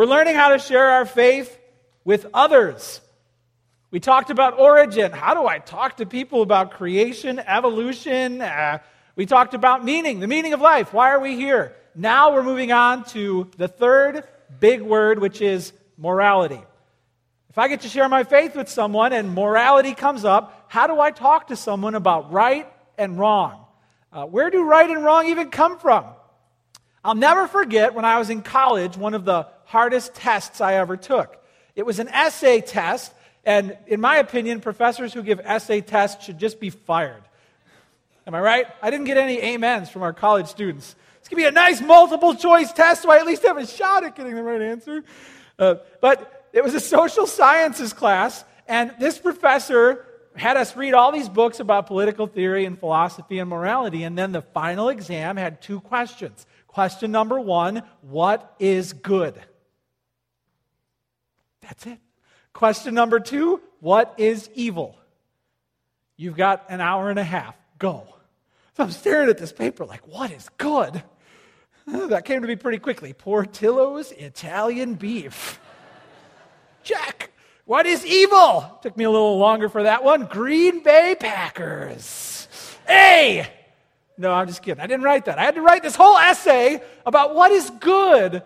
We're learning how to share our faith with others. We talked about origin. How do I talk to people about creation, evolution? Uh, we talked about meaning, the meaning of life. Why are we here? Now we're moving on to the third big word, which is morality. If I get to share my faith with someone and morality comes up, how do I talk to someone about right and wrong? Uh, where do right and wrong even come from? I'll never forget when I was in college, one of the hardest tests I ever took. It was an essay test, and in my opinion, professors who give essay tests should just be fired. Am I right? I didn't get any amens from our college students. It's going to be a nice multiple choice test, so I at least have a shot at getting the right answer. Uh, but it was a social sciences class, and this professor had us read all these books about political theory and philosophy and morality, and then the final exam had two questions. Question number one What is good? That's it. Question number two What is evil? You've got an hour and a half. Go. So I'm staring at this paper like, What is good? That came to me pretty quickly. Portillo's Italian beef. Check. What is evil? Took me a little longer for that one. Green Bay Packers. A. No, I'm just kidding. I didn't write that. I had to write this whole essay about what is good,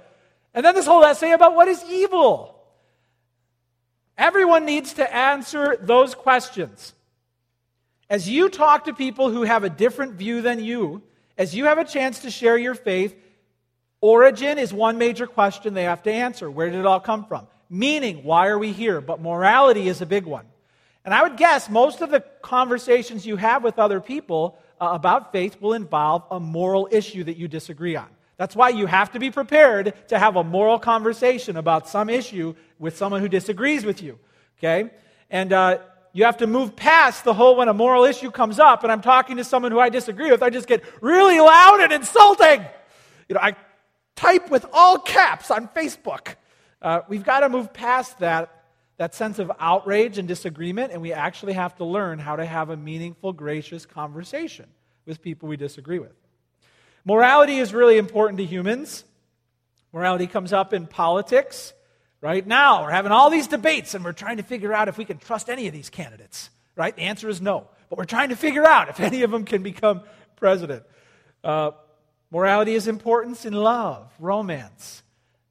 and then this whole essay about what is evil. Everyone needs to answer those questions. As you talk to people who have a different view than you, as you have a chance to share your faith, origin is one major question they have to answer. Where did it all come from? Meaning, why are we here? But morality is a big one. And I would guess most of the conversations you have with other people uh, about faith will involve a moral issue that you disagree on. That's why you have to be prepared to have a moral conversation about some issue with someone who disagrees with you. Okay? And uh, you have to move past the whole when a moral issue comes up and I'm talking to someone who I disagree with, I just get really loud and insulting. You know, I type with all caps on Facebook. Uh, we've got to move past that, that sense of outrage and disagreement, and we actually have to learn how to have a meaningful, gracious conversation with people we disagree with. Morality is really important to humans. Morality comes up in politics. Right now, we're having all these debates and we're trying to figure out if we can trust any of these candidates. Right? The answer is no. But we're trying to figure out if any of them can become president. Uh, morality is important in love, romance.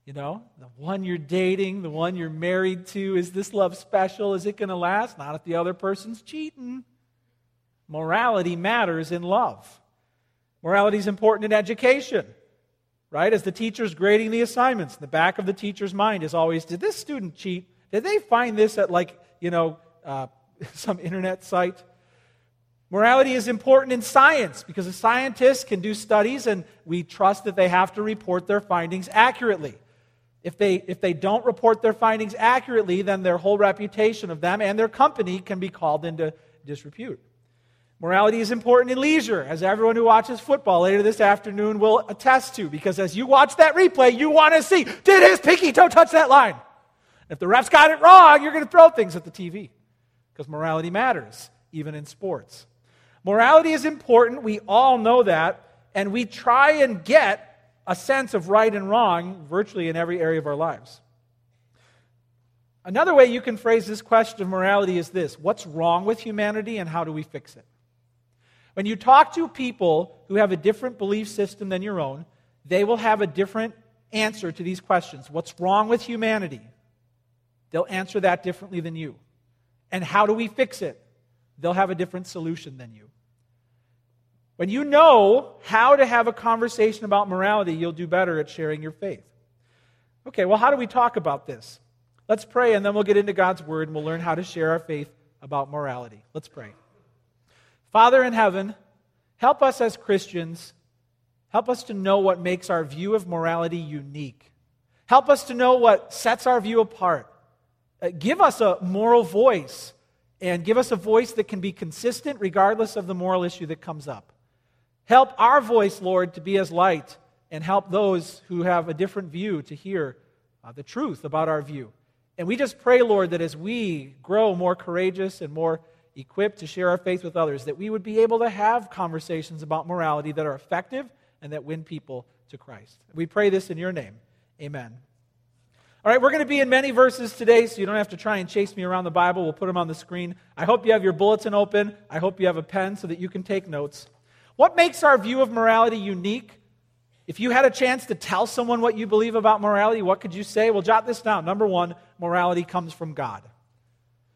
You know, the one you're dating, the one you're married to, is this love special? Is it going to last? Not if the other person's cheating. Morality matters in love. Morality is important in education, right? As the teacher's grading the assignments, the back of the teacher's mind is always, did this student cheat? Did they find this at, like, you know, uh, some internet site? Morality is important in science because a scientist can do studies and we trust that they have to report their findings accurately. If they, if they don't report their findings accurately, then their whole reputation of them and their company can be called into disrepute. Morality is important in leisure, as everyone who watches football later this afternoon will attest to, because as you watch that replay, you want to see did his pinky toe touch that line? If the refs got it wrong, you're going to throw things at the TV, because morality matters, even in sports. Morality is important. We all know that. And we try and get a sense of right and wrong virtually in every area of our lives. Another way you can phrase this question of morality is this What's wrong with humanity and how do we fix it? When you talk to people who have a different belief system than your own, they will have a different answer to these questions. What's wrong with humanity? They'll answer that differently than you. And how do we fix it? They'll have a different solution than you. When you know how to have a conversation about morality, you'll do better at sharing your faith. Okay, well, how do we talk about this? Let's pray, and then we'll get into God's Word and we'll learn how to share our faith about morality. Let's pray. Father in heaven, help us as Christians. Help us to know what makes our view of morality unique. Help us to know what sets our view apart. Uh, give us a moral voice and give us a voice that can be consistent regardless of the moral issue that comes up. Help our voice, Lord, to be as light and help those who have a different view to hear uh, the truth about our view. And we just pray, Lord, that as we grow more courageous and more equipped to share our faith with others, that we would be able to have conversations about morality that are effective and that win people to Christ. We pray this in your name. Amen. All right, we're going to be in many verses today, so you don't have to try and chase me around the Bible. We'll put them on the screen. I hope you have your bulletin open. I hope you have a pen so that you can take notes. What makes our view of morality unique? If you had a chance to tell someone what you believe about morality, what could you say? Well, jot this down. Number one, morality comes from God.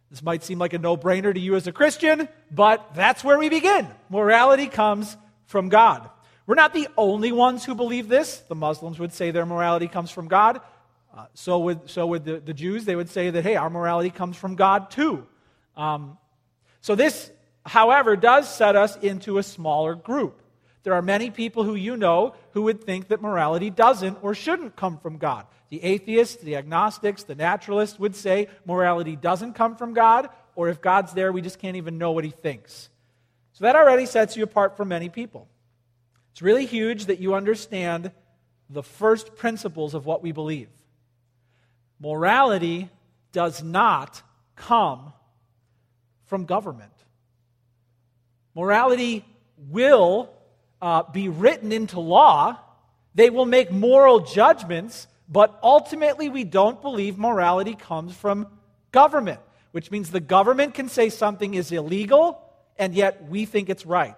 This might seem like a no brainer to you as a Christian, but that's where we begin. Morality comes from God. We're not the only ones who believe this. The Muslims would say their morality comes from God. Uh, so would, so would the, the Jews. They would say that, hey, our morality comes from God too. Um, so this, however, does set us into a smaller group. There are many people who you know who would think that morality doesn't or shouldn't come from God. The atheists, the agnostics, the naturalists would say morality doesn't come from God, or if God's there, we just can't even know what he thinks. So that already sets you apart from many people. It's really huge that you understand the first principles of what we believe. Morality does not come from government. Morality will uh, be written into law. They will make moral judgments, but ultimately, we don't believe morality comes from government, which means the government can say something is illegal, and yet we think it's right.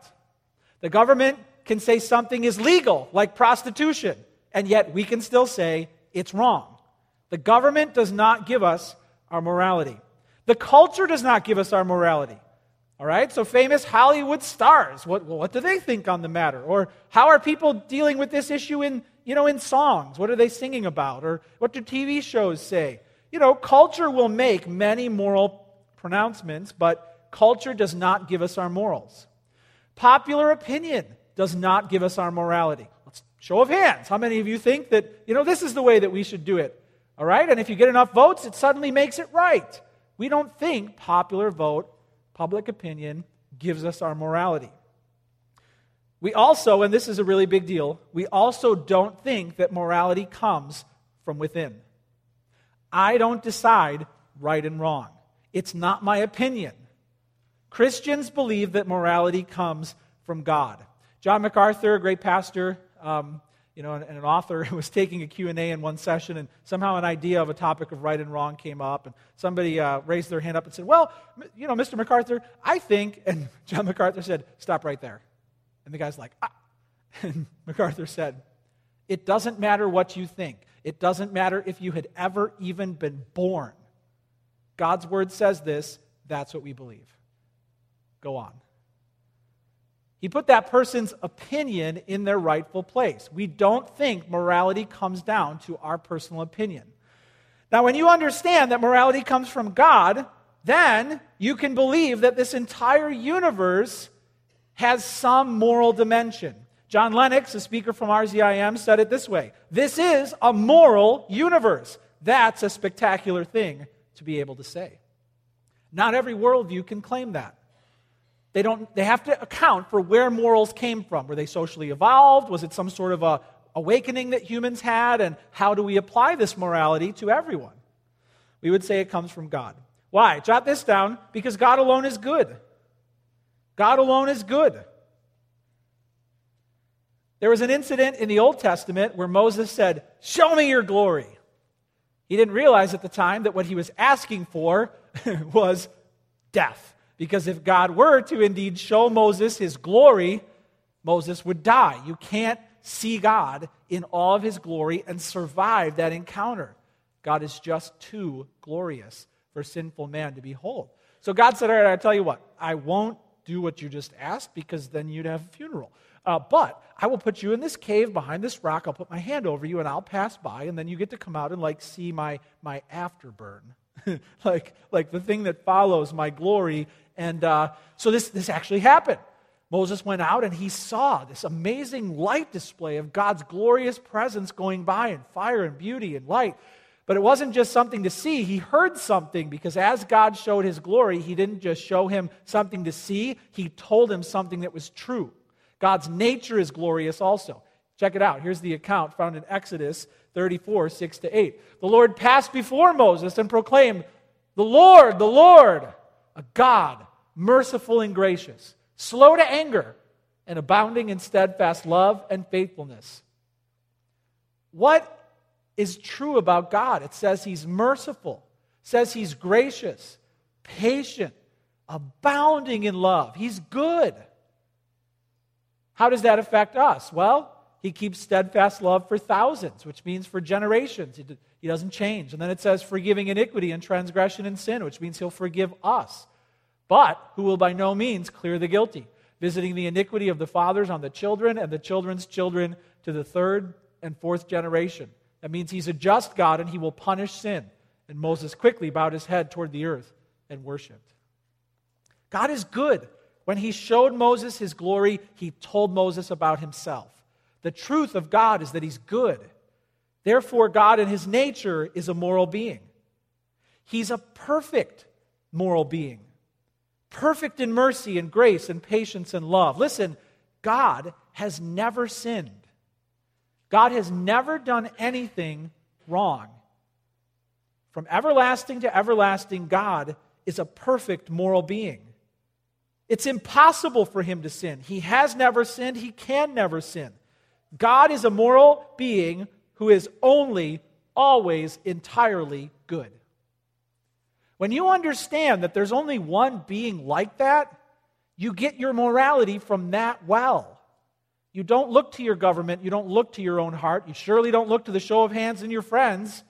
The government can say something is legal, like prostitution, and yet we can still say it's wrong. The government does not give us our morality. The culture does not give us our morality. All right, so famous Hollywood stars, what, what do they think on the matter? Or how are people dealing with this issue in, you know, in songs? What are they singing about? Or what do TV shows say? You know, culture will make many moral pronouncements, but culture does not give us our morals. Popular opinion does not give us our morality. Let's show of hands. How many of you think that, you know, this is the way that we should do it? All right, and if you get enough votes, it suddenly makes it right. We don't think popular vote public opinion gives us our morality. We also, and this is a really big deal, we also don't think that morality comes from within. I don't decide right and wrong. It's not my opinion. Christians believe that morality comes from God. John MacArthur, a great pastor, um, you know, and, and, an author was taking a Q&A in one session, and somehow an idea of a topic of right and wrong came up, and somebody uh, raised their hand up and said, well, you know, Mr. MacArthur, I think, and John MacArthur said, stop right there. And the guy's like, ah. And MacArthur said, it doesn't matter what you think. It doesn't matter if you had ever even been born. God's word says this, that's what we believe. Go on. He put that person's opinion in their rightful place. We don't think morality comes down to our personal opinion. Now, when you understand that morality comes from God, then you can believe that this entire universe has some moral dimension. John Lennox, a speaker from RZIM, said it this way This is a moral universe. That's a spectacular thing to be able to say. Not every worldview can claim that. They, don't, they have to account for where morals came from. Were they socially evolved? Was it some sort of a awakening that humans had? And how do we apply this morality to everyone? We would say it comes from God. Why? Jot this down because God alone is good. God alone is good. There was an incident in the Old Testament where Moses said, Show me your glory. He didn't realize at the time that what he was asking for was death. Because if God were to indeed show Moses his glory, Moses would die. You can't see God in all of his glory and survive that encounter. God is just too glorious for sinful man to behold. So God said, All right, I'll tell you what, I won't do what you just asked because then you'd have a funeral. Uh, but I will put you in this cave behind this rock. I'll put my hand over you and I'll pass by, and then you get to come out and like see my, my afterburn. like, like the thing that follows my glory and uh, so this, this actually happened. Moses went out and he saw this amazing light display of God's glorious presence going by in fire and beauty and light. But it wasn't just something to see, he heard something because as God showed his glory, he didn't just show him something to see, he told him something that was true. God's nature is glorious also. Check it out. Here's the account found in Exodus 34, 6 to 8. The Lord passed before Moses and proclaimed, The Lord, the Lord, a God merciful and gracious, slow to anger, and abounding in steadfast love and faithfulness. What is true about God. It says he's merciful, says he's gracious, patient, abounding in love. He's good. How does that affect us? Well, he keeps steadfast love for thousands, which means for generations. He doesn't change. And then it says forgiving iniquity and transgression and sin, which means he'll forgive us, but who will by no means clear the guilty, visiting the iniquity of the fathers on the children and the children's children to the third and fourth generation. That means he's a just God and he will punish sin. And Moses quickly bowed his head toward the earth and worshiped. God is good. When he showed Moses his glory, he told Moses about himself. The truth of God is that he's good. Therefore, God in his nature is a moral being. He's a perfect moral being, perfect in mercy and grace and patience and love. Listen, God has never sinned. God has never done anything wrong. From everlasting to everlasting, God is a perfect moral being. It's impossible for him to sin. He has never sinned, he can never sin. God is a moral being who is only, always, entirely good. When you understand that there's only one being like that, you get your morality from that well. You don't look to your government, you don't look to your own heart, you surely don't look to the show of hands in your friends.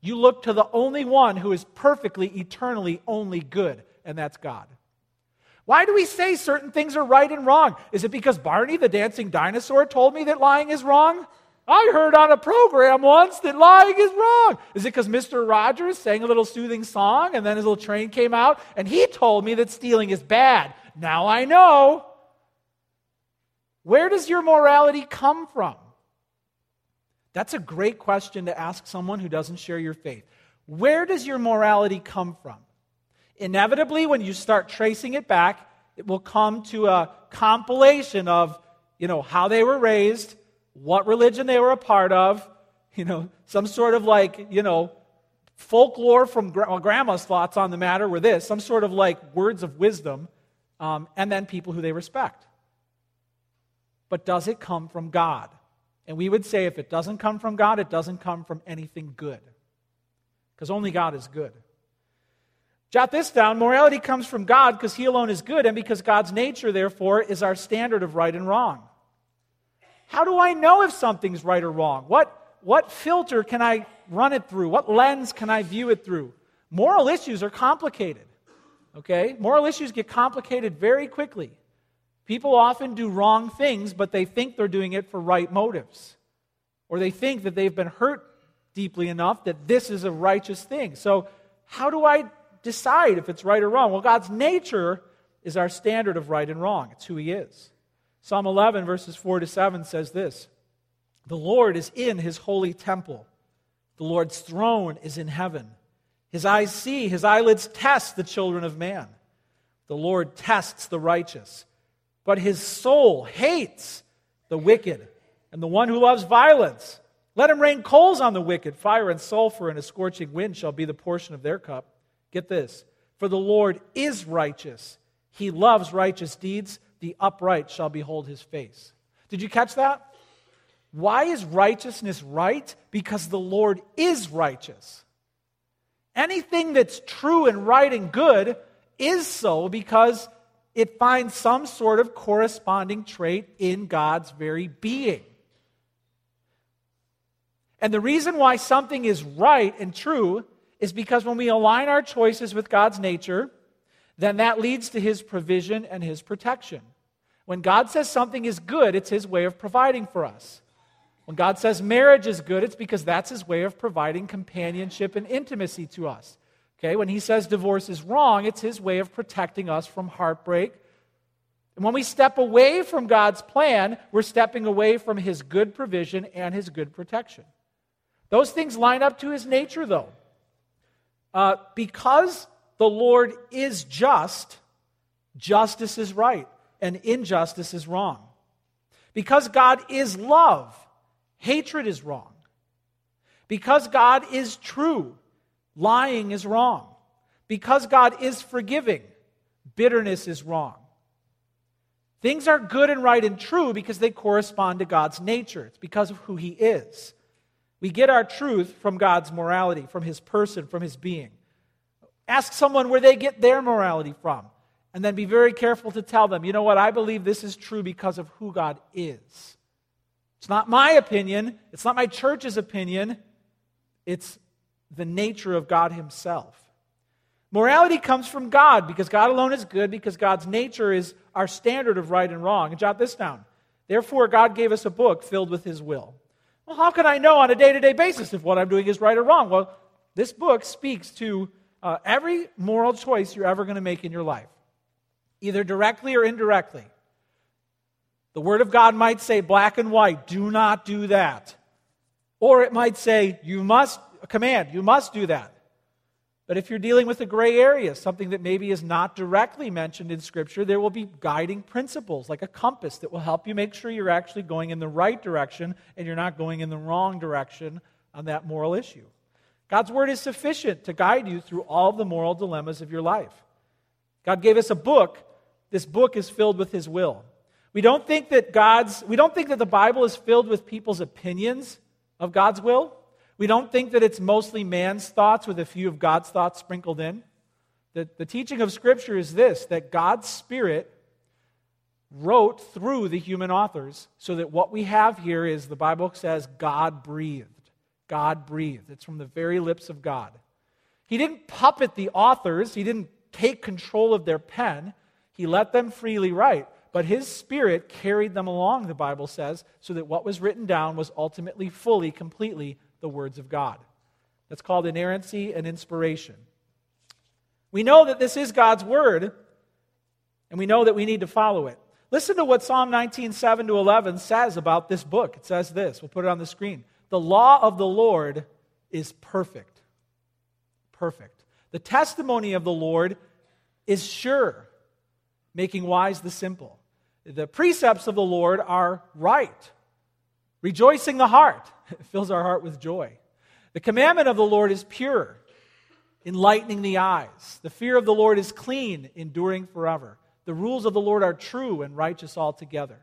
You look to the only one who is perfectly, eternally, only good, and that's God. Why do we say certain things are right and wrong? Is it because Barney the dancing dinosaur told me that lying is wrong? I heard on a program once that lying is wrong. Is it because Mr. Rogers sang a little soothing song and then his little train came out and he told me that stealing is bad? Now I know. Where does your morality come from? That's a great question to ask someone who doesn't share your faith. Where does your morality come from? Inevitably, when you start tracing it back, it will come to a compilation of, you know, how they were raised, what religion they were a part of, you know, some sort of like, you know, folklore from well, grandma's thoughts on the matter were this some sort of like words of wisdom, um, and then people who they respect. But does it come from God? And we would say if it doesn't come from God, it doesn't come from anything good. Because only God is good. Jot this down morality comes from God because He alone is good, and because God's nature, therefore, is our standard of right and wrong. How do I know if something's right or wrong? What, what filter can I run it through? What lens can I view it through? Moral issues are complicated. Okay? Moral issues get complicated very quickly. People often do wrong things, but they think they're doing it for right motives. Or they think that they've been hurt deeply enough that this is a righteous thing. So, how do I decide if it's right or wrong? Well, God's nature is our standard of right and wrong, it's who He is. Psalm 11, verses 4 to 7 says this The Lord is in his holy temple, the Lord's throne is in heaven. His eyes see, his eyelids test the children of man. The Lord tests the righteous, but his soul hates the wicked and the one who loves violence. Let him rain coals on the wicked, fire and sulfur and a scorching wind shall be the portion of their cup. Get this for the Lord is righteous, he loves righteous deeds the upright shall behold his face. Did you catch that? Why is righteousness right? Because the Lord is righteous. Anything that's true and right and good is so because it finds some sort of corresponding trait in God's very being. And the reason why something is right and true is because when we align our choices with God's nature, then that leads to his provision and his protection. When God says something is good, it's His way of providing for us. When God says marriage is good, it's because that's His way of providing companionship and intimacy to us. Okay? When He says divorce is wrong, it's His way of protecting us from heartbreak. And when we step away from God's plan, we're stepping away from His good provision and His good protection. Those things line up to His nature, though. Uh, because the Lord is just, justice is right and injustice is wrong. Because God is love, hatred is wrong. Because God is true, lying is wrong. Because God is forgiving, bitterness is wrong. Things are good and right and true because they correspond to God's nature. It's because of who He is. We get our truth from God's morality, from His person, from His being. Ask someone where they get their morality from, and then be very careful to tell them, you know what, I believe this is true because of who God is. It's not my opinion, it's not my church's opinion, it's the nature of God Himself. Morality comes from God because God alone is good, because God's nature is our standard of right and wrong. And jot this down. Therefore, God gave us a book filled with His will. Well, how can I know on a day to day basis if what I'm doing is right or wrong? Well, this book speaks to uh, every moral choice you're ever going to make in your life, either directly or indirectly. The Word of God might say black and white, do not do that. Or it might say, you must, command, you must do that. But if you're dealing with a gray area, something that maybe is not directly mentioned in Scripture, there will be guiding principles like a compass that will help you make sure you're actually going in the right direction and you're not going in the wrong direction on that moral issue. God's Word is sufficient to guide you through all the moral dilemmas of your life. God gave us a book. This book is filled with His will. We don't think that God's, we don't think that the Bible is filled with people's opinions of God's will. We don't think that it's mostly man's thoughts with a few of God's thoughts sprinkled in. The, the teaching of Scripture is this that God's Spirit wrote through the human authors so that what we have here is the Bible says God breathed. God breathed. It's from the very lips of God. He didn't puppet the authors, He didn't take control of their pen. He let them freely write. But His Spirit carried them along, the Bible says, so that what was written down was ultimately, fully, completely the words of God. That's called inerrancy and inspiration. We know that this is God's word, and we know that we need to follow it. Listen to what Psalm 19, 7 to 11 says about this book. It says this. We'll put it on the screen. The law of the Lord is perfect. Perfect. The testimony of the Lord is sure, making wise the simple. The precepts of the Lord are right, rejoicing the heart. It fills our heart with joy. The commandment of the Lord is pure, enlightening the eyes. The fear of the Lord is clean, enduring forever. The rules of the Lord are true and righteous altogether.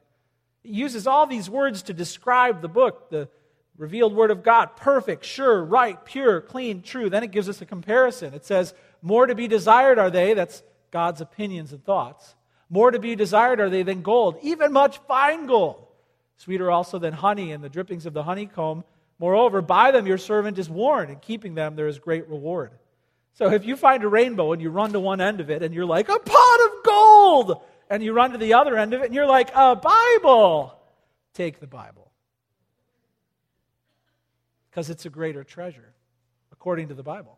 It uses all these words to describe the book, the revealed word of God perfect, sure, right, pure, clean, true. Then it gives us a comparison. It says, More to be desired are they, that's God's opinions and thoughts. More to be desired are they than gold, even much fine gold sweeter also than honey and the drippings of the honeycomb. Moreover, by them your servant is warned, and keeping them there is great reward. So if you find a rainbow and you run to one end of it and you're like, a pot of gold, and you run to the other end of it and you're like, a Bible, take the Bible. Because it's a greater treasure, according to the Bible.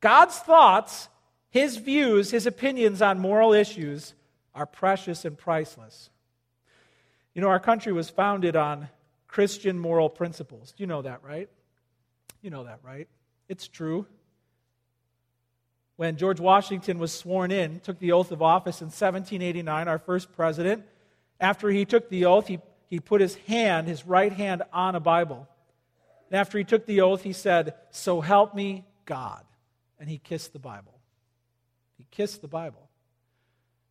God's thoughts, his views, his opinions on moral issues are precious and priceless. You know, our country was founded on Christian moral principles. You know that, right? You know that, right? It's true. When George Washington was sworn in, took the oath of office in 1789, our first president, after he took the oath, he, he put his hand, his right hand, on a Bible. And after he took the oath, he said, So help me God. And he kissed the Bible. He kissed the Bible.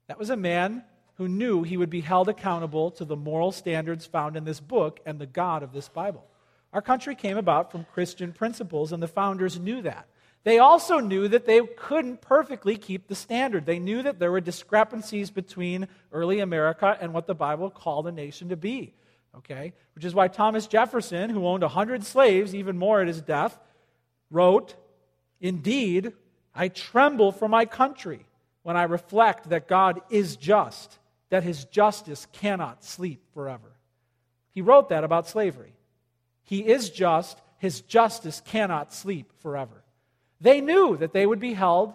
That was a man who knew he would be held accountable to the moral standards found in this book and the God of this Bible. Our country came about from Christian principles, and the founders knew that. They also knew that they couldn't perfectly keep the standard. They knew that there were discrepancies between early America and what the Bible called a nation to be. Okay? Which is why Thomas Jefferson, who owned 100 slaves, even more at his death, wrote, Indeed, I tremble for my country when I reflect that God is just that his justice cannot sleep forever. He wrote that about slavery. He is just, his justice cannot sleep forever. They knew that they would be held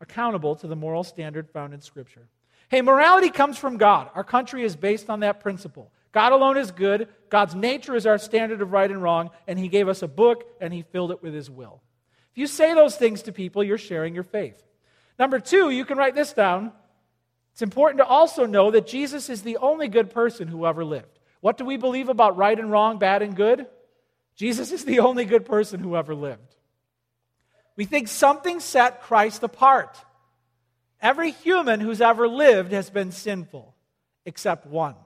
accountable to the moral standard found in Scripture. Hey, morality comes from God. Our country is based on that principle. God alone is good, God's nature is our standard of right and wrong, and He gave us a book and He filled it with His will. If you say those things to people, you're sharing your faith. Number two, you can write this down it's important to also know that Jesus is the only good person who ever lived. What do we believe about right and wrong, bad and good? Jesus is the only good person who ever lived. We think something set Christ apart. Every human who's ever lived has been sinful, except one.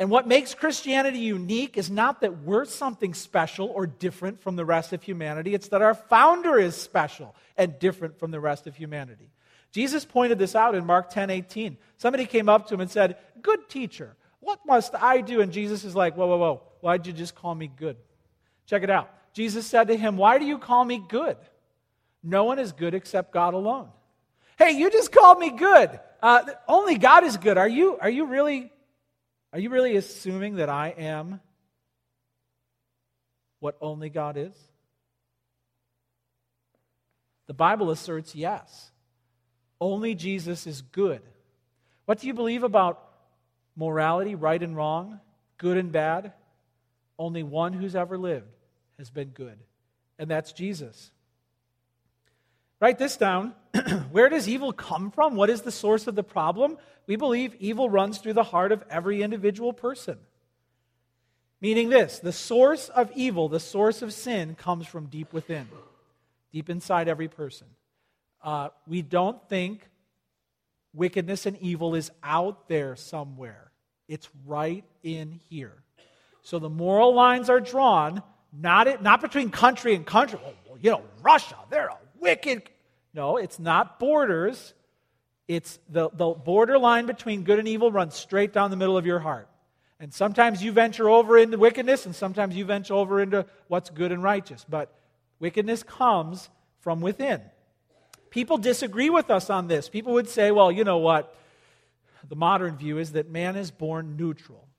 And what makes Christianity unique is not that we're something special or different from the rest of humanity, it's that our founder is special and different from the rest of humanity. Jesus pointed this out in Mark 10 18. Somebody came up to him and said, Good teacher, what must I do? And Jesus is like, Whoa, whoa, whoa. Why'd you just call me good? Check it out. Jesus said to him, Why do you call me good? No one is good except God alone. Hey, you just called me good. Uh, only God is good. Are you, are you really are you really assuming that I am what only God is? The Bible asserts yes. Only Jesus is good. What do you believe about morality, right and wrong, good and bad? Only one who's ever lived has been good, and that's Jesus. Write this down. Where does evil come from? What is the source of the problem? We believe evil runs through the heart of every individual person. Meaning this the source of evil, the source of sin, comes from deep within, deep inside every person. Uh, we don't think wickedness and evil is out there somewhere, it's right in here. So the moral lines are drawn not, it, not between country and country. Well, you know, Russia, they're a wicked. No, it's not borders. It's the, the borderline between good and evil runs straight down the middle of your heart. And sometimes you venture over into wickedness, and sometimes you venture over into what's good and righteous. But wickedness comes from within. People disagree with us on this. People would say, well, you know what? The modern view is that man is born neutral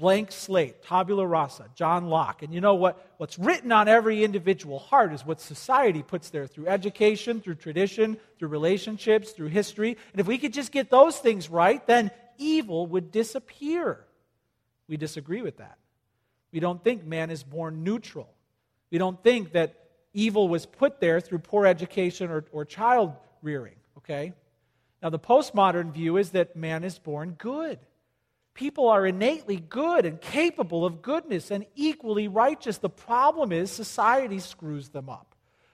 blank slate, tabula rasa, John Locke. And you know what? What's written on every individual heart is what society puts there through education, through tradition, through relationships, through history. And if we could just get those things right, then evil would disappear. We disagree with that. We don't think man is born neutral. We don't think that evil was put there through poor education or, or child rearing, okay? Now, the postmodern view is that man is born good. People are innately good and capable of goodness and equally righteous. The problem is society screws them up.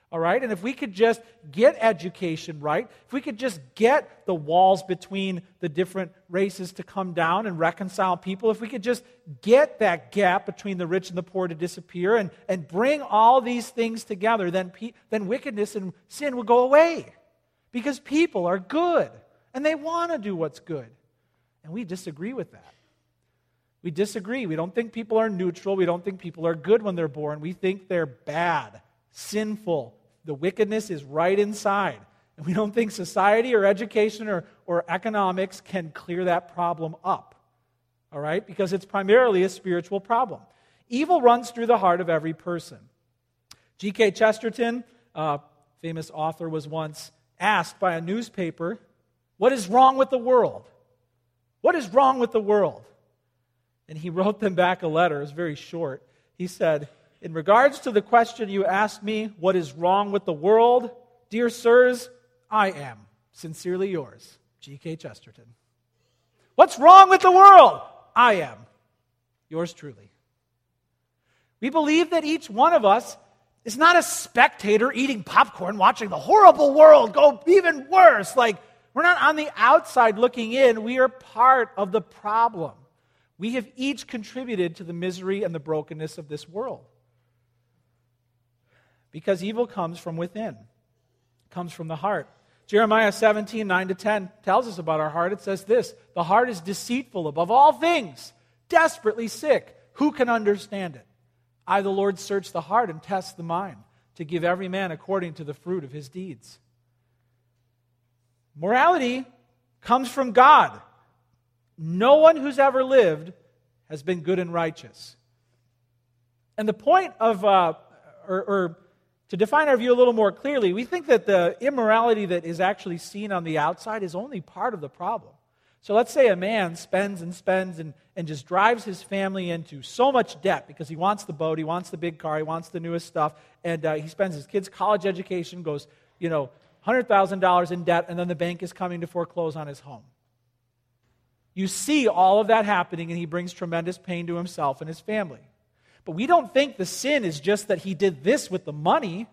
All right? And if we could just get education right, if we could just get the walls between the different races to come down and reconcile people, if we could just get that gap between the rich and the poor to disappear and, and bring all these things together, then, pe- then wickedness and sin will go away. Because people are good and they want to do what's good. And we disagree with that. We disagree. We don't think people are neutral. We don't think people are good when they're born. We think they're bad, sinful. The wickedness is right inside. And we don't think society or education or, or economics can clear that problem up. All right? Because it's primarily a spiritual problem. Evil runs through the heart of every person. G.K. Chesterton, a famous author, was once asked by a newspaper, What is wrong with the world? What is wrong with the world? And he wrote them back a letter. It was very short. He said, In regards to the question you asked me, what is wrong with the world? Dear sirs, I am. Sincerely yours, G.K. Chesterton. What's wrong with the world? I am. Yours truly. We believe that each one of us is not a spectator eating popcorn, watching the horrible world go even worse. Like, we're not on the outside looking in, we are part of the problem. We have each contributed to the misery and the brokenness of this world. Because evil comes from within, comes from the heart. Jeremiah 17, 9 to 10 tells us about our heart. It says this The heart is deceitful above all things, desperately sick. Who can understand it? I, the Lord, search the heart and test the mind to give every man according to the fruit of his deeds. Morality comes from God. No one who's ever lived has been good and righteous. And the point of, uh, or, or, to define our view a little more clearly, we think that the immorality that is actually seen on the outside is only part of the problem. So let's say a man spends and spends and, and just drives his family into so much debt because he wants the boat, he wants the big car, he wants the newest stuff, and uh, he spends his kid's college education, goes, you know, $100,000 in debt, and then the bank is coming to foreclose on his home. You see all of that happening, and he brings tremendous pain to himself and his family. But we don't think the sin is just that he did this with the money.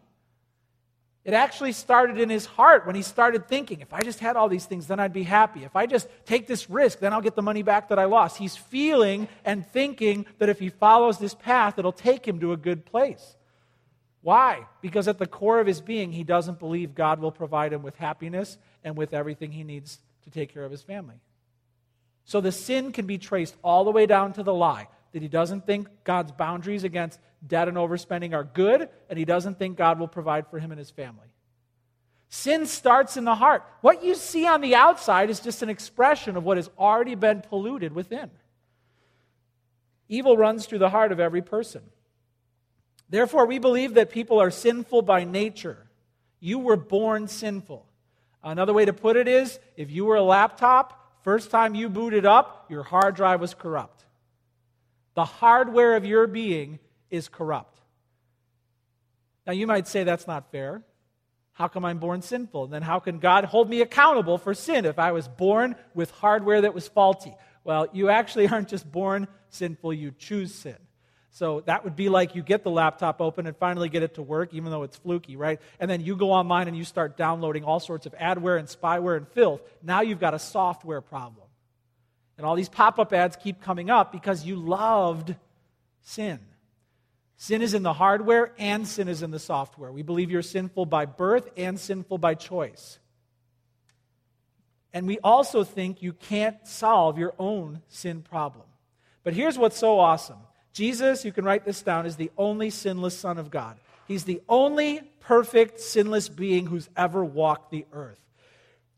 It actually started in his heart when he started thinking, if I just had all these things, then I'd be happy. If I just take this risk, then I'll get the money back that I lost. He's feeling and thinking that if he follows this path, it'll take him to a good place. Why? Because at the core of his being, he doesn't believe God will provide him with happiness and with everything he needs to take care of his family. So the sin can be traced all the way down to the lie that he doesn't think God's boundaries against debt and overspending are good, and he doesn't think God will provide for him and his family. Sin starts in the heart. What you see on the outside is just an expression of what has already been polluted within. Evil runs through the heart of every person. Therefore, we believe that people are sinful by nature. You were born sinful. Another way to put it is if you were a laptop, first time you booted up, your hard drive was corrupt. The hardware of your being is corrupt. Now, you might say that's not fair. How come I'm born sinful? Then how can God hold me accountable for sin if I was born with hardware that was faulty? Well, you actually aren't just born sinful, you choose sin. So that would be like you get the laptop open and finally get it to work, even though it's fluky, right? And then you go online and you start downloading all sorts of adware and spyware and filth. Now you've got a software problem. And all these pop up ads keep coming up because you loved sin. Sin is in the hardware and sin is in the software. We believe you're sinful by birth and sinful by choice. And we also think you can't solve your own sin problem. But here's what's so awesome Jesus, you can write this down, is the only sinless Son of God. He's the only perfect, sinless being who's ever walked the earth.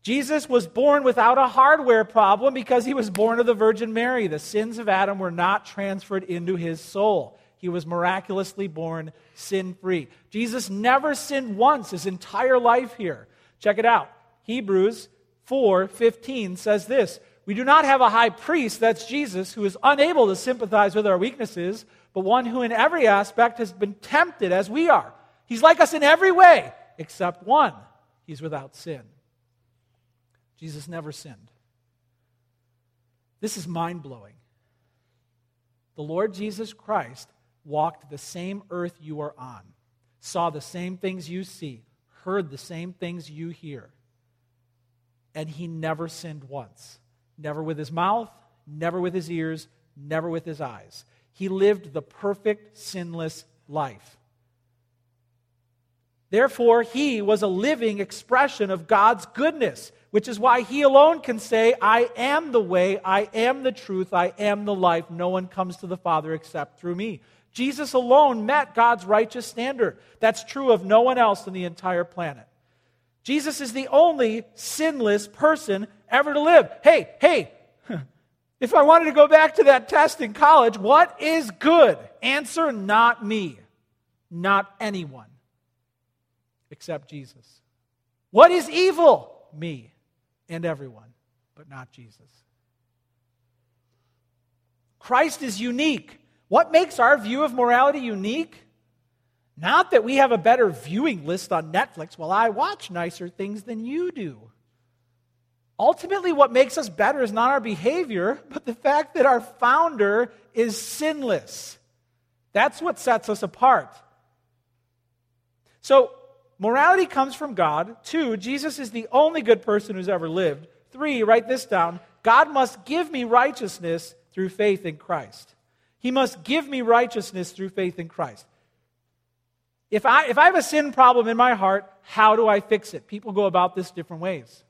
Jesus was born without a hardware problem because he was born of the Virgin Mary. The sins of Adam were not transferred into his soul. He was miraculously born sin free. Jesus never sinned once his entire life here. Check it out. Hebrews 4:15 says this, "We do not have a high priest, that's Jesus, who is unable to sympathize with our weaknesses, but one who in every aspect has been tempted as we are. He's like us in every way, except one. He's without sin." Jesus never sinned. This is mind blowing. The Lord Jesus Christ walked the same earth you are on, saw the same things you see, heard the same things you hear, and he never sinned once. Never with his mouth, never with his ears, never with his eyes. He lived the perfect, sinless life. Therefore, he was a living expression of God's goodness which is why he alone can say, I am the way, I am the truth, I am the life. No one comes to the Father except through me. Jesus alone met God's righteous standard. That's true of no one else on the entire planet. Jesus is the only sinless person ever to live. Hey, hey, if I wanted to go back to that test in college, what is good? Answer not me, not anyone except Jesus. What is evil? Me and everyone, but not Jesus. Christ is unique. What makes our view of morality unique? Not that we have a better viewing list on Netflix. Well, I watch nicer things than you do. Ultimately, what makes us better is not our behavior, but the fact that our founder is sinless. That's what sets us apart. So, Morality comes from God. Two, Jesus is the only good person who's ever lived. Three, write this down God must give me righteousness through faith in Christ. He must give me righteousness through faith in Christ. If I, if I have a sin problem in my heart, how do I fix it? People go about this different ways.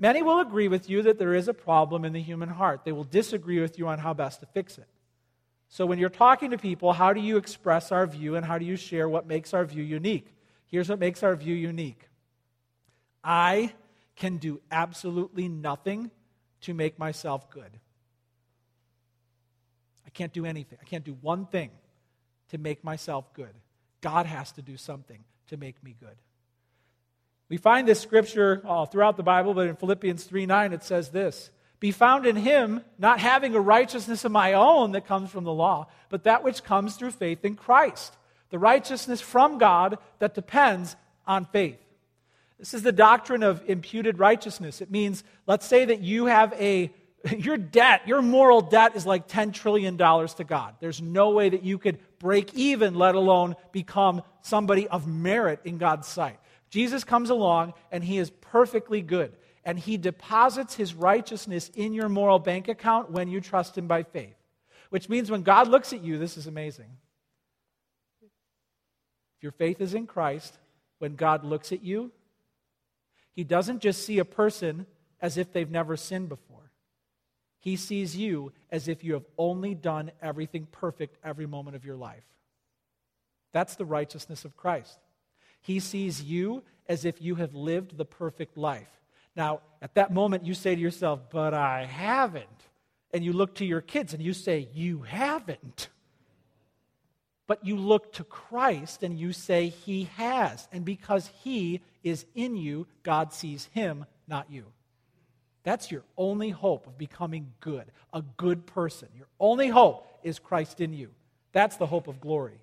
Many will agree with you that there is a problem in the human heart. They will disagree with you on how best to fix it. So, when you're talking to people, how do you express our view and how do you share what makes our view unique? Here's what makes our view unique I can do absolutely nothing to make myself good. I can't do anything. I can't do one thing to make myself good. God has to do something to make me good. We find this scripture all throughout the Bible, but in Philippians 3 9, it says this Be found in him, not having a righteousness of my own that comes from the law, but that which comes through faith in Christ the righteousness from God that depends on faith. This is the doctrine of imputed righteousness. It means, let's say that you have a your debt, your moral debt is like $10 trillion to God. There's no way that you could break even, let alone become somebody of merit in God's sight. Jesus comes along and he is perfectly good. And he deposits his righteousness in your moral bank account when you trust him by faith. Which means when God looks at you, this is amazing. If your faith is in Christ, when God looks at you, he doesn't just see a person as if they've never sinned before. He sees you as if you have only done everything perfect every moment of your life. That's the righteousness of Christ. He sees you as if you have lived the perfect life. Now, at that moment, you say to yourself, But I haven't. And you look to your kids and you say, You haven't. But you look to Christ and you say, He has. And because He is in you, God sees Him, not you. That's your only hope of becoming good, a good person. Your only hope is Christ in you. That's the hope of glory.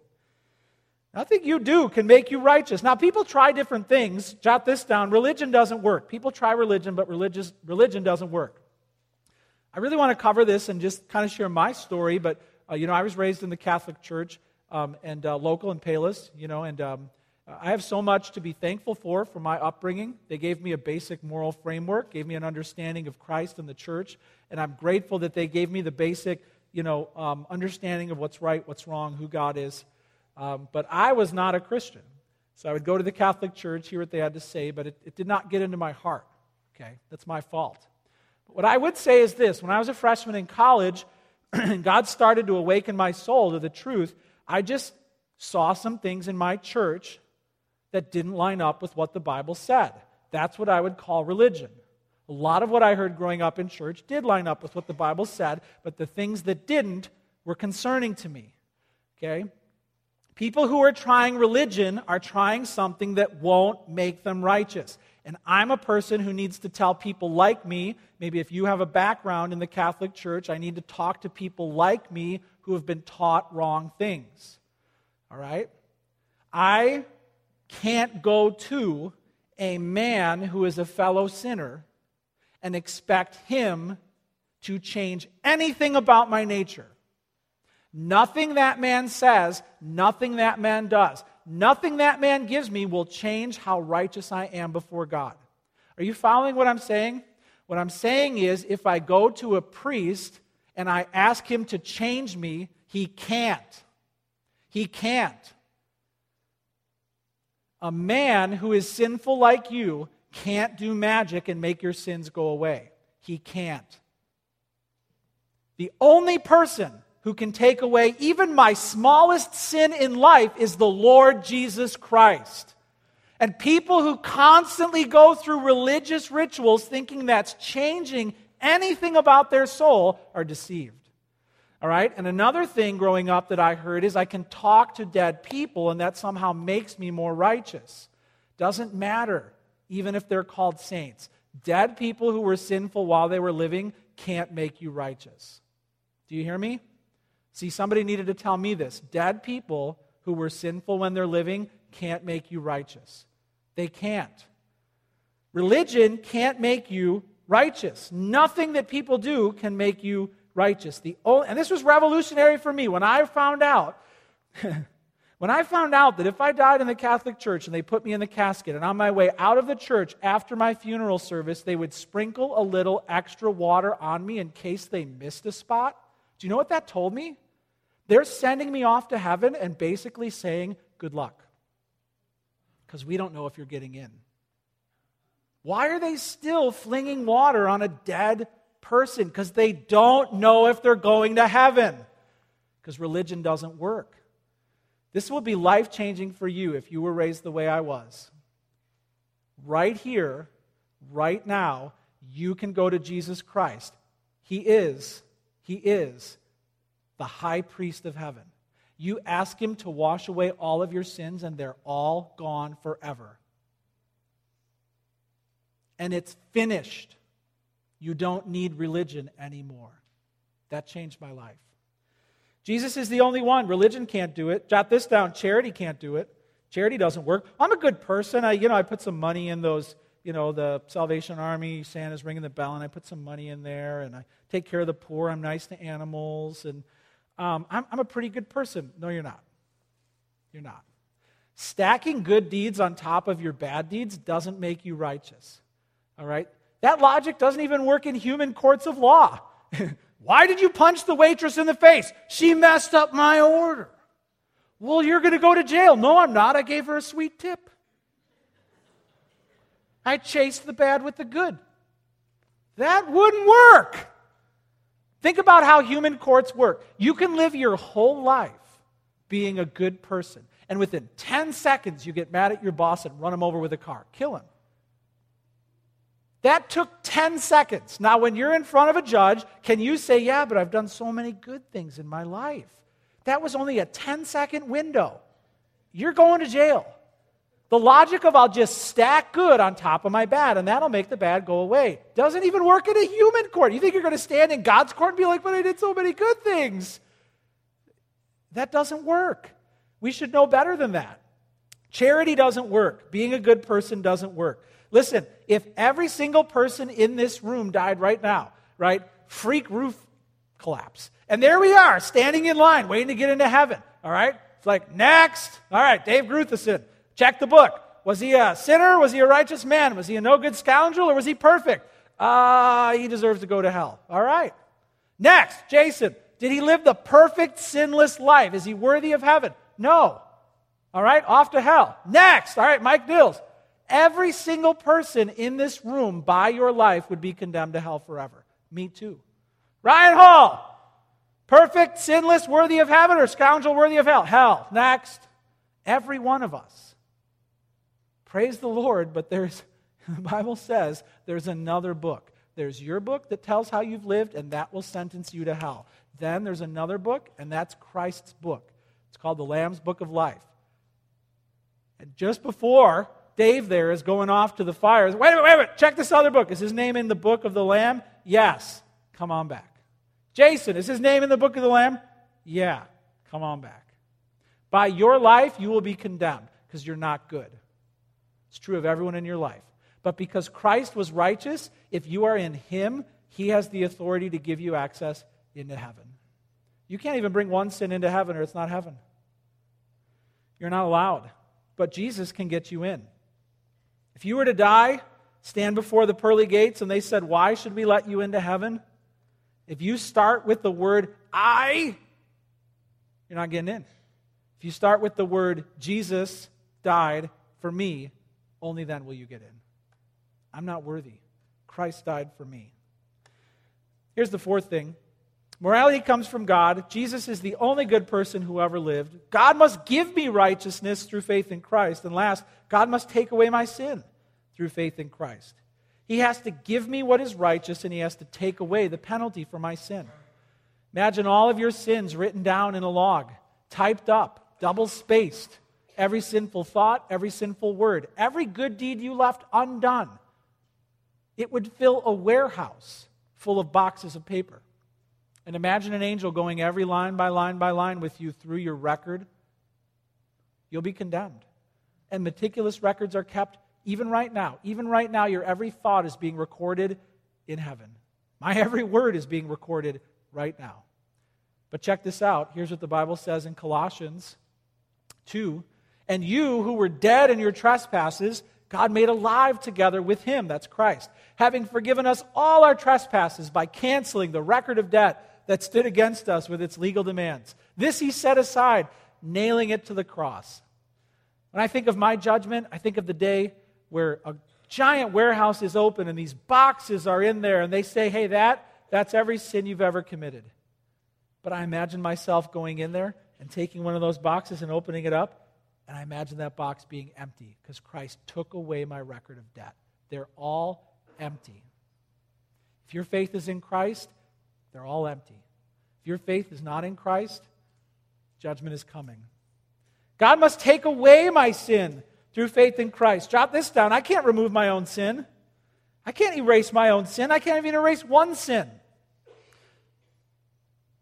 Nothing you do can make you righteous. Now, people try different things. Jot this down. Religion doesn't work. People try religion, but religious, religion doesn't work. I really want to cover this and just kind of share my story, but, uh, you know, I was raised in the Catholic Church um, and uh, local in Palos, you know, and um, I have so much to be thankful for for my upbringing. They gave me a basic moral framework, gave me an understanding of Christ and the church, and I'm grateful that they gave me the basic, you know, um, understanding of what's right, what's wrong, who God is. Um, but I was not a Christian. So I would go to the Catholic Church, hear what they had to say, but it, it did not get into my heart. Okay? That's my fault. But what I would say is this when I was a freshman in college, and God started to awaken my soul to the truth, I just saw some things in my church that didn't line up with what the Bible said. That's what I would call religion. A lot of what I heard growing up in church did line up with what the Bible said, but the things that didn't were concerning to me. Okay? People who are trying religion are trying something that won't make them righteous. And I'm a person who needs to tell people like me, maybe if you have a background in the Catholic Church, I need to talk to people like me who have been taught wrong things. All right? I can't go to a man who is a fellow sinner and expect him to change anything about my nature. Nothing that man says, nothing that man does, nothing that man gives me will change how righteous I am before God. Are you following what I'm saying? What I'm saying is if I go to a priest and I ask him to change me, he can't. He can't. A man who is sinful like you can't do magic and make your sins go away. He can't. The only person who can take away even my smallest sin in life is the Lord Jesus Christ. And people who constantly go through religious rituals thinking that's changing anything about their soul are deceived. All right? And another thing growing up that I heard is I can talk to dead people and that somehow makes me more righteous. Doesn't matter, even if they're called saints. Dead people who were sinful while they were living can't make you righteous. Do you hear me? See, somebody needed to tell me this. Dead people who were sinful when they're living can't make you righteous. They can't. Religion can't make you righteous. Nothing that people do can make you righteous. The only, and this was revolutionary for me when I found out. when I found out that if I died in the Catholic Church and they put me in the casket and on my way out of the church after my funeral service, they would sprinkle a little extra water on me in case they missed a spot. Do you know what that told me? They're sending me off to heaven and basically saying, Good luck. Because we don't know if you're getting in. Why are they still flinging water on a dead person? Because they don't know if they're going to heaven. Because religion doesn't work. This will be life changing for you if you were raised the way I was. Right here, right now, you can go to Jesus Christ. He is, He is the high priest of heaven. You ask him to wash away all of your sins, and they're all gone forever. And it's finished. You don't need religion anymore. That changed my life. Jesus is the only one. Religion can't do it. Jot this down charity can't do it. Charity doesn't work. I'm a good person. I, you know, I put some money in those you know, the Salvation Army, Santa's ringing the bell, and I put some money in there, and I take care of the poor. I'm nice to animals, and um, I'm, I'm a pretty good person. No, you're not. You're not. Stacking good deeds on top of your bad deeds doesn't make you righteous. All right? That logic doesn't even work in human courts of law. Why did you punch the waitress in the face? She messed up my order. Well, you're going to go to jail. No, I'm not. I gave her a sweet tip. I chased the bad with the good. That wouldn't work. Think about how human courts work. You can live your whole life being a good person, and within 10 seconds, you get mad at your boss and run him over with a car, kill him. That took 10 seconds. Now, when you're in front of a judge, can you say, Yeah, but I've done so many good things in my life? That was only a 10 second window. You're going to jail. The logic of I'll just stack good on top of my bad and that'll make the bad go away doesn't even work in a human court. You think you're going to stand in God's court and be like, but I did so many good things? That doesn't work. We should know better than that. Charity doesn't work. Being a good person doesn't work. Listen, if every single person in this room died right now, right? Freak roof collapse. And there we are, standing in line, waiting to get into heaven. All right? It's like, next. All right, Dave Grutheson. Check the book. Was he a sinner? Was he a righteous man? Was he a no good scoundrel or was he perfect? Ah, uh, he deserves to go to hell. All right. Next, Jason. Did he live the perfect, sinless life? Is he worthy of heaven? No. All right, off to hell. Next, all right, Mike Dills. Every single person in this room by your life would be condemned to hell forever. Me too. Ryan Hall, perfect, sinless, worthy of heaven, or scoundrel worthy of hell? Hell. Next. Every one of us. Praise the Lord, but there's, the Bible says there's another book. There's your book that tells how you've lived, and that will sentence you to hell. Then there's another book, and that's Christ's book. It's called the Lamb's Book of Life. And just before Dave there is going off to the fire, wait a minute, wait a minute, check this other book. Is his name in the book of the Lamb? Yes. Come on back. Jason, is his name in the book of the Lamb? Yeah. Come on back. By your life, you will be condemned because you're not good. It's true of everyone in your life. But because Christ was righteous, if you are in Him, He has the authority to give you access into heaven. You can't even bring one sin into heaven or it's not heaven. You're not allowed. But Jesus can get you in. If you were to die, stand before the pearly gates, and they said, Why should we let you into heaven? If you start with the word I, you're not getting in. If you start with the word Jesus died for me, only then will you get in. I'm not worthy. Christ died for me. Here's the fourth thing morality comes from God. Jesus is the only good person who ever lived. God must give me righteousness through faith in Christ. And last, God must take away my sin through faith in Christ. He has to give me what is righteous and he has to take away the penalty for my sin. Imagine all of your sins written down in a log, typed up, double spaced every sinful thought, every sinful word, every good deed you left undone. It would fill a warehouse full of boxes of paper. And imagine an angel going every line by line by line with you through your record. You'll be condemned. And meticulous records are kept even right now. Even right now, your every thought is being recorded in heaven. My every word is being recorded right now. But check this out. Here's what the Bible says in Colossians 2 and you who were dead in your trespasses, God made alive together with him, that's Christ, having forgiven us all our trespasses by canceling the record of debt that stood against us with its legal demands. This he set aside, nailing it to the cross. When I think of my judgment, I think of the day where a giant warehouse is open and these boxes are in there and they say, hey, that, that's every sin you've ever committed. But I imagine myself going in there and taking one of those boxes and opening it up and I imagine that box being empty because Christ took away my record of debt. They're all empty. If your faith is in Christ, they're all empty. If your faith is not in Christ, judgment is coming. God must take away my sin through faith in Christ. Jot this down. I can't remove my own sin. I can't erase my own sin. I can't even erase one sin.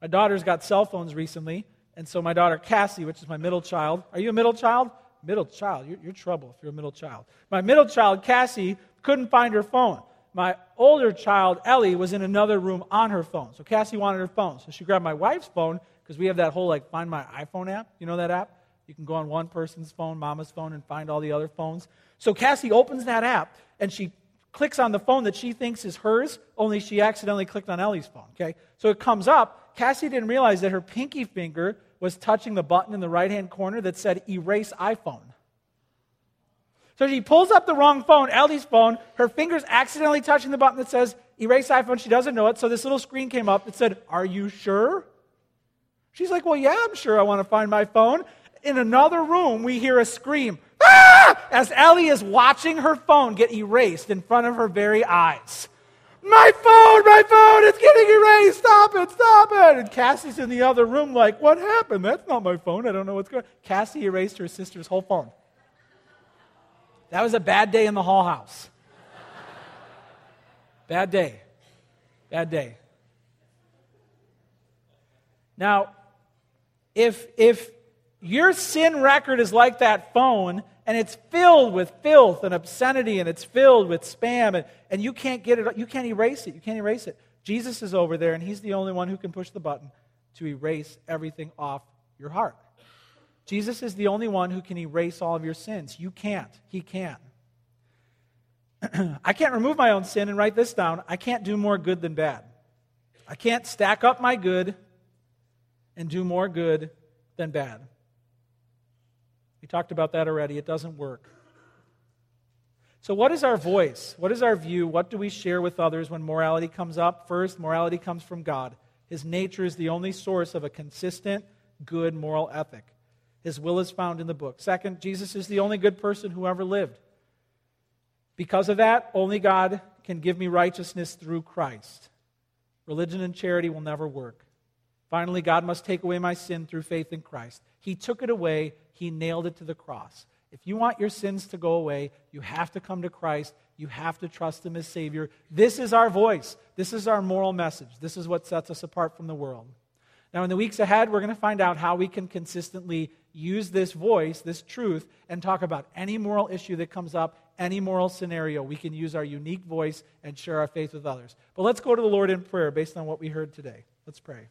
My daughter's got cell phones recently, and so my daughter Cassie, which is my middle child, are you a middle child? middle child, you're, you're trouble if you're a middle child. My middle child, Cassie, couldn't find her phone. My older child, Ellie, was in another room on her phone. So Cassie wanted her phone. So she grabbed my wife's phone because we have that whole like find my iPhone app. You know that app? You can go on one person's phone, mama's phone, and find all the other phones. So Cassie opens that app and she clicks on the phone that she thinks is hers, only she accidentally clicked on Ellie's phone. Okay? So it comes up. Cassie didn't realize that her pinky finger was touching the button in the right hand corner that said erase iPhone. So she pulls up the wrong phone, Ellie's phone. Her finger's accidentally touching the button that says erase iPhone. She doesn't know it. So this little screen came up that said, Are you sure? She's like, Well, yeah, I'm sure I want to find my phone. In another room, we hear a scream ah! as Ellie is watching her phone get erased in front of her very eyes. My phone, my phone, it's getting erased. Stop it, stop it. And Cassie's in the other room, like, what happened? That's not my phone. I don't know what's going on. Cassie erased her sister's whole phone. That was a bad day in the Hall House. Bad day. Bad day. Now, if, if your sin record is like that phone, and it's filled with filth and obscenity, and it's filled with spam, and, and you can't get it, you can't erase it. You can't erase it. Jesus is over there, and he's the only one who can push the button to erase everything off your heart. Jesus is the only one who can erase all of your sins. You can't. He can. I can't remove my own sin and write this down. I can't do more good than bad. I can't stack up my good and do more good than bad. We talked about that already. It doesn't work. So, what is our voice? What is our view? What do we share with others when morality comes up? First, morality comes from God. His nature is the only source of a consistent, good moral ethic. His will is found in the book. Second, Jesus is the only good person who ever lived. Because of that, only God can give me righteousness through Christ. Religion and charity will never work. Finally, God must take away my sin through faith in Christ. He took it away he nailed it to the cross. If you want your sins to go away, you have to come to Christ. You have to trust Him as Savior. This is our voice. This is our moral message. This is what sets us apart from the world. Now, in the weeks ahead, we're going to find out how we can consistently use this voice, this truth, and talk about any moral issue that comes up, any moral scenario. We can use our unique voice and share our faith with others. But let's go to the Lord in prayer based on what we heard today. Let's pray.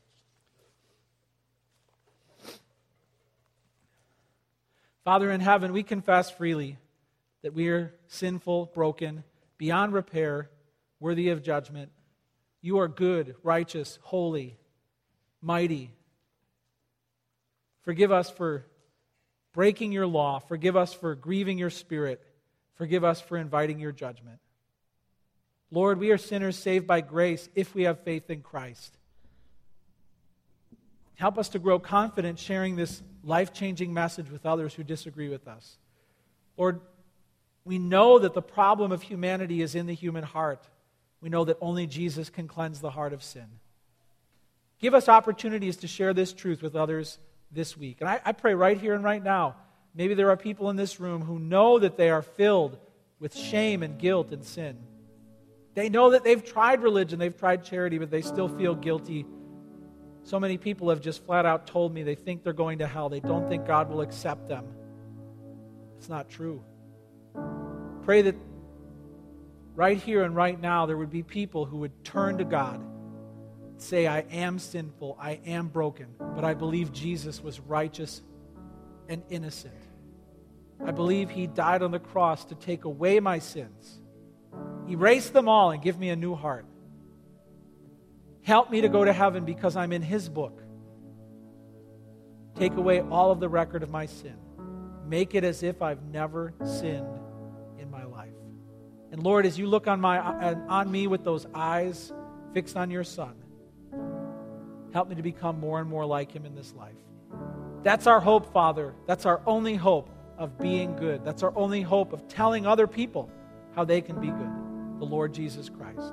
Father in heaven, we confess freely that we are sinful, broken, beyond repair, worthy of judgment. You are good, righteous, holy, mighty. Forgive us for breaking your law. Forgive us for grieving your spirit. Forgive us for inviting your judgment. Lord, we are sinners saved by grace if we have faith in Christ. Help us to grow confident sharing this life changing message with others who disagree with us. Lord, we know that the problem of humanity is in the human heart. We know that only Jesus can cleanse the heart of sin. Give us opportunities to share this truth with others this week. And I, I, pray right here and right now, maybe there are people in this room who know that they are filled with shame and guilt and sin. They know that they've tried religion, they've tried charity, but they still feel guilty so many people have just flat out told me they think they're going to hell. They don't think God will accept them. It's not true. Pray that right here and right now there would be people who would turn to God, say, I am sinful, I am broken, but I believe Jesus was righteous and innocent. I believe he died on the cross to take away my sins, erase them all, and give me a new heart. Help me to go to heaven because I'm in His book. Take away all of the record of my sin. Make it as if I've never sinned in my life. And Lord, as you look on, my, on me with those eyes fixed on your Son, help me to become more and more like Him in this life. That's our hope, Father. That's our only hope of being good. That's our only hope of telling other people how they can be good. The Lord Jesus Christ.